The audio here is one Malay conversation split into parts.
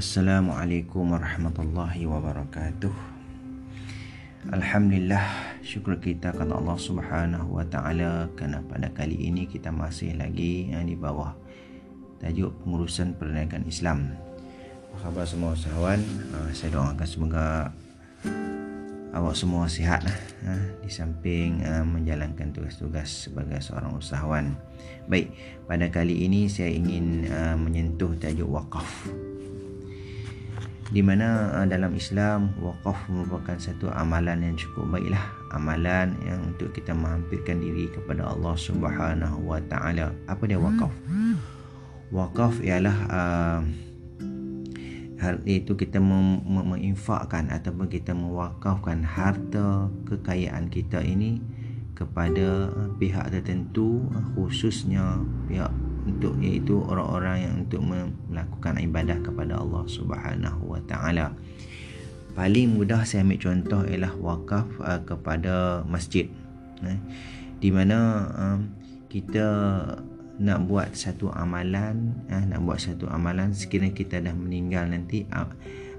Assalamualaikum warahmatullahi wabarakatuh. Alhamdulillah, syukur kita kepada Allah Subhanahu wa taala kerana pada kali ini kita masih lagi di bawah tajuk pengurusan perniagaan Islam. Apa khabar semua usahawan? Ah, saya doakan semoga awak semua sihat ah, di samping menjalankan tugas-tugas sebagai seorang usahawan. Baik, pada kali ini saya ingin menyentuh tajuk wakaf di mana uh, dalam Islam wakaf merupakan satu amalan yang cukup baiklah. Amalan yang untuk kita menghampirkan diri kepada Allah Subhanahu wa taala. Apa dia wakaf wakaf ialah uh, itu kita menginfakkan ataupun kita mewakafkan harta kekayaan kita ini kepada uh, pihak tertentu khususnya pihak untuk iaitu orang-orang yang untuk melakukan ibadah kepada Allah Subhanahu wa taala. Paling mudah saya ambil contoh ialah wakaf uh, kepada masjid. Eh, di mana um, kita nak buat satu amalan, eh, nak buat satu amalan sekiranya kita dah meninggal nanti uh,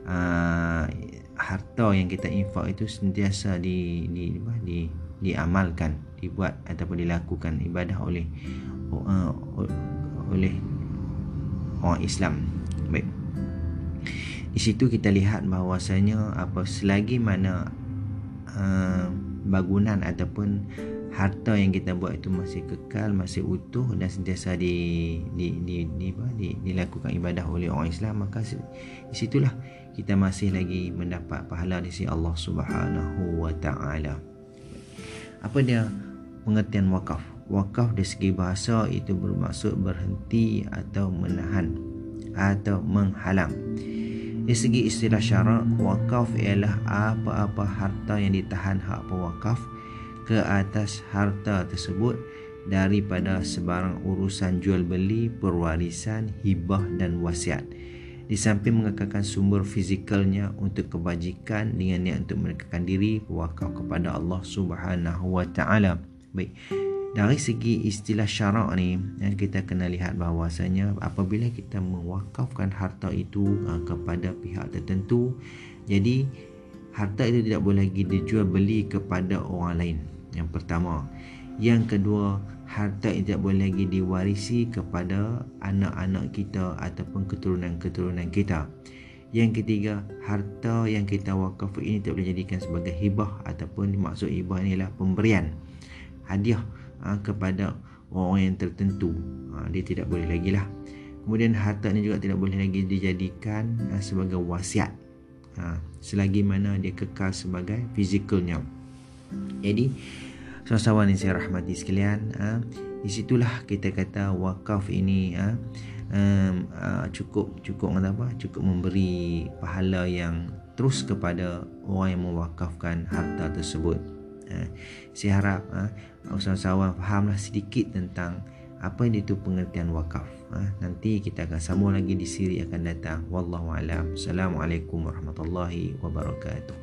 uh, harta yang kita infak itu sentiasa di di di, di diamalkan, dibuat ataupun dilakukan ibadah oleh uh, oleh orang Islam. Baik. Di situ kita lihat bahawasanya apa selagi mana uh, bangunan ataupun harta yang kita buat itu masih kekal, masih utuh dan sentiasa di di di di, di, di dilakukan ibadah oleh orang Islam maka di situlah kita masih lagi mendapat pahala di sisi Allah Subhanahu wa taala. Apa dia pengertian wakaf? Wakaf dari segi bahasa itu bermaksud berhenti atau menahan atau menghalang. Dari segi istilah syarak, wakaf ialah apa-apa harta yang ditahan hak pewakaf ke atas harta tersebut daripada sebarang urusan jual beli, perwarisan, hibah dan wasiat. Di samping mengekalkan sumber fizikalnya untuk kebajikan dengan niat untuk menekakkan diri wakaf kepada Allah Subhanahu wa taala. Baik dari segi istilah syarak ni ya, kita kena lihat bahawasanya apabila kita mewakafkan harta itu uh, kepada pihak tertentu jadi harta itu tidak boleh lagi dijual beli kepada orang lain. Yang pertama. Yang kedua harta itu tidak boleh lagi diwarisi kepada anak-anak kita ataupun keturunan-keturunan kita. Yang ketiga harta yang kita wakaf ini tidak boleh jadikan sebagai hibah ataupun maksud hibah inilah pemberian hadiah ha, kepada orang yang tertentu. Ha, dia tidak boleh lagi lah. Kemudian harta ini juga tidak boleh lagi dijadikan ha, sebagai wasiat. Ha, selagi mana dia kekal sebagai fizikalnya jadi sahabat-sahabat yang saya rahmati sekalian ha, di situlah kita kata wakaf ini ha, um, uh, cukup cukup apa? Cukup memberi pahala yang terus kepada orang yang mewakafkan harta tersebut Ha, saya harap ha, usahawan fahamlah sedikit tentang apa yang itu pengertian wakaf. Ha, nanti kita akan sambung lagi di siri akan datang. Wallahu alam. Assalamualaikum warahmatullahi wabarakatuh.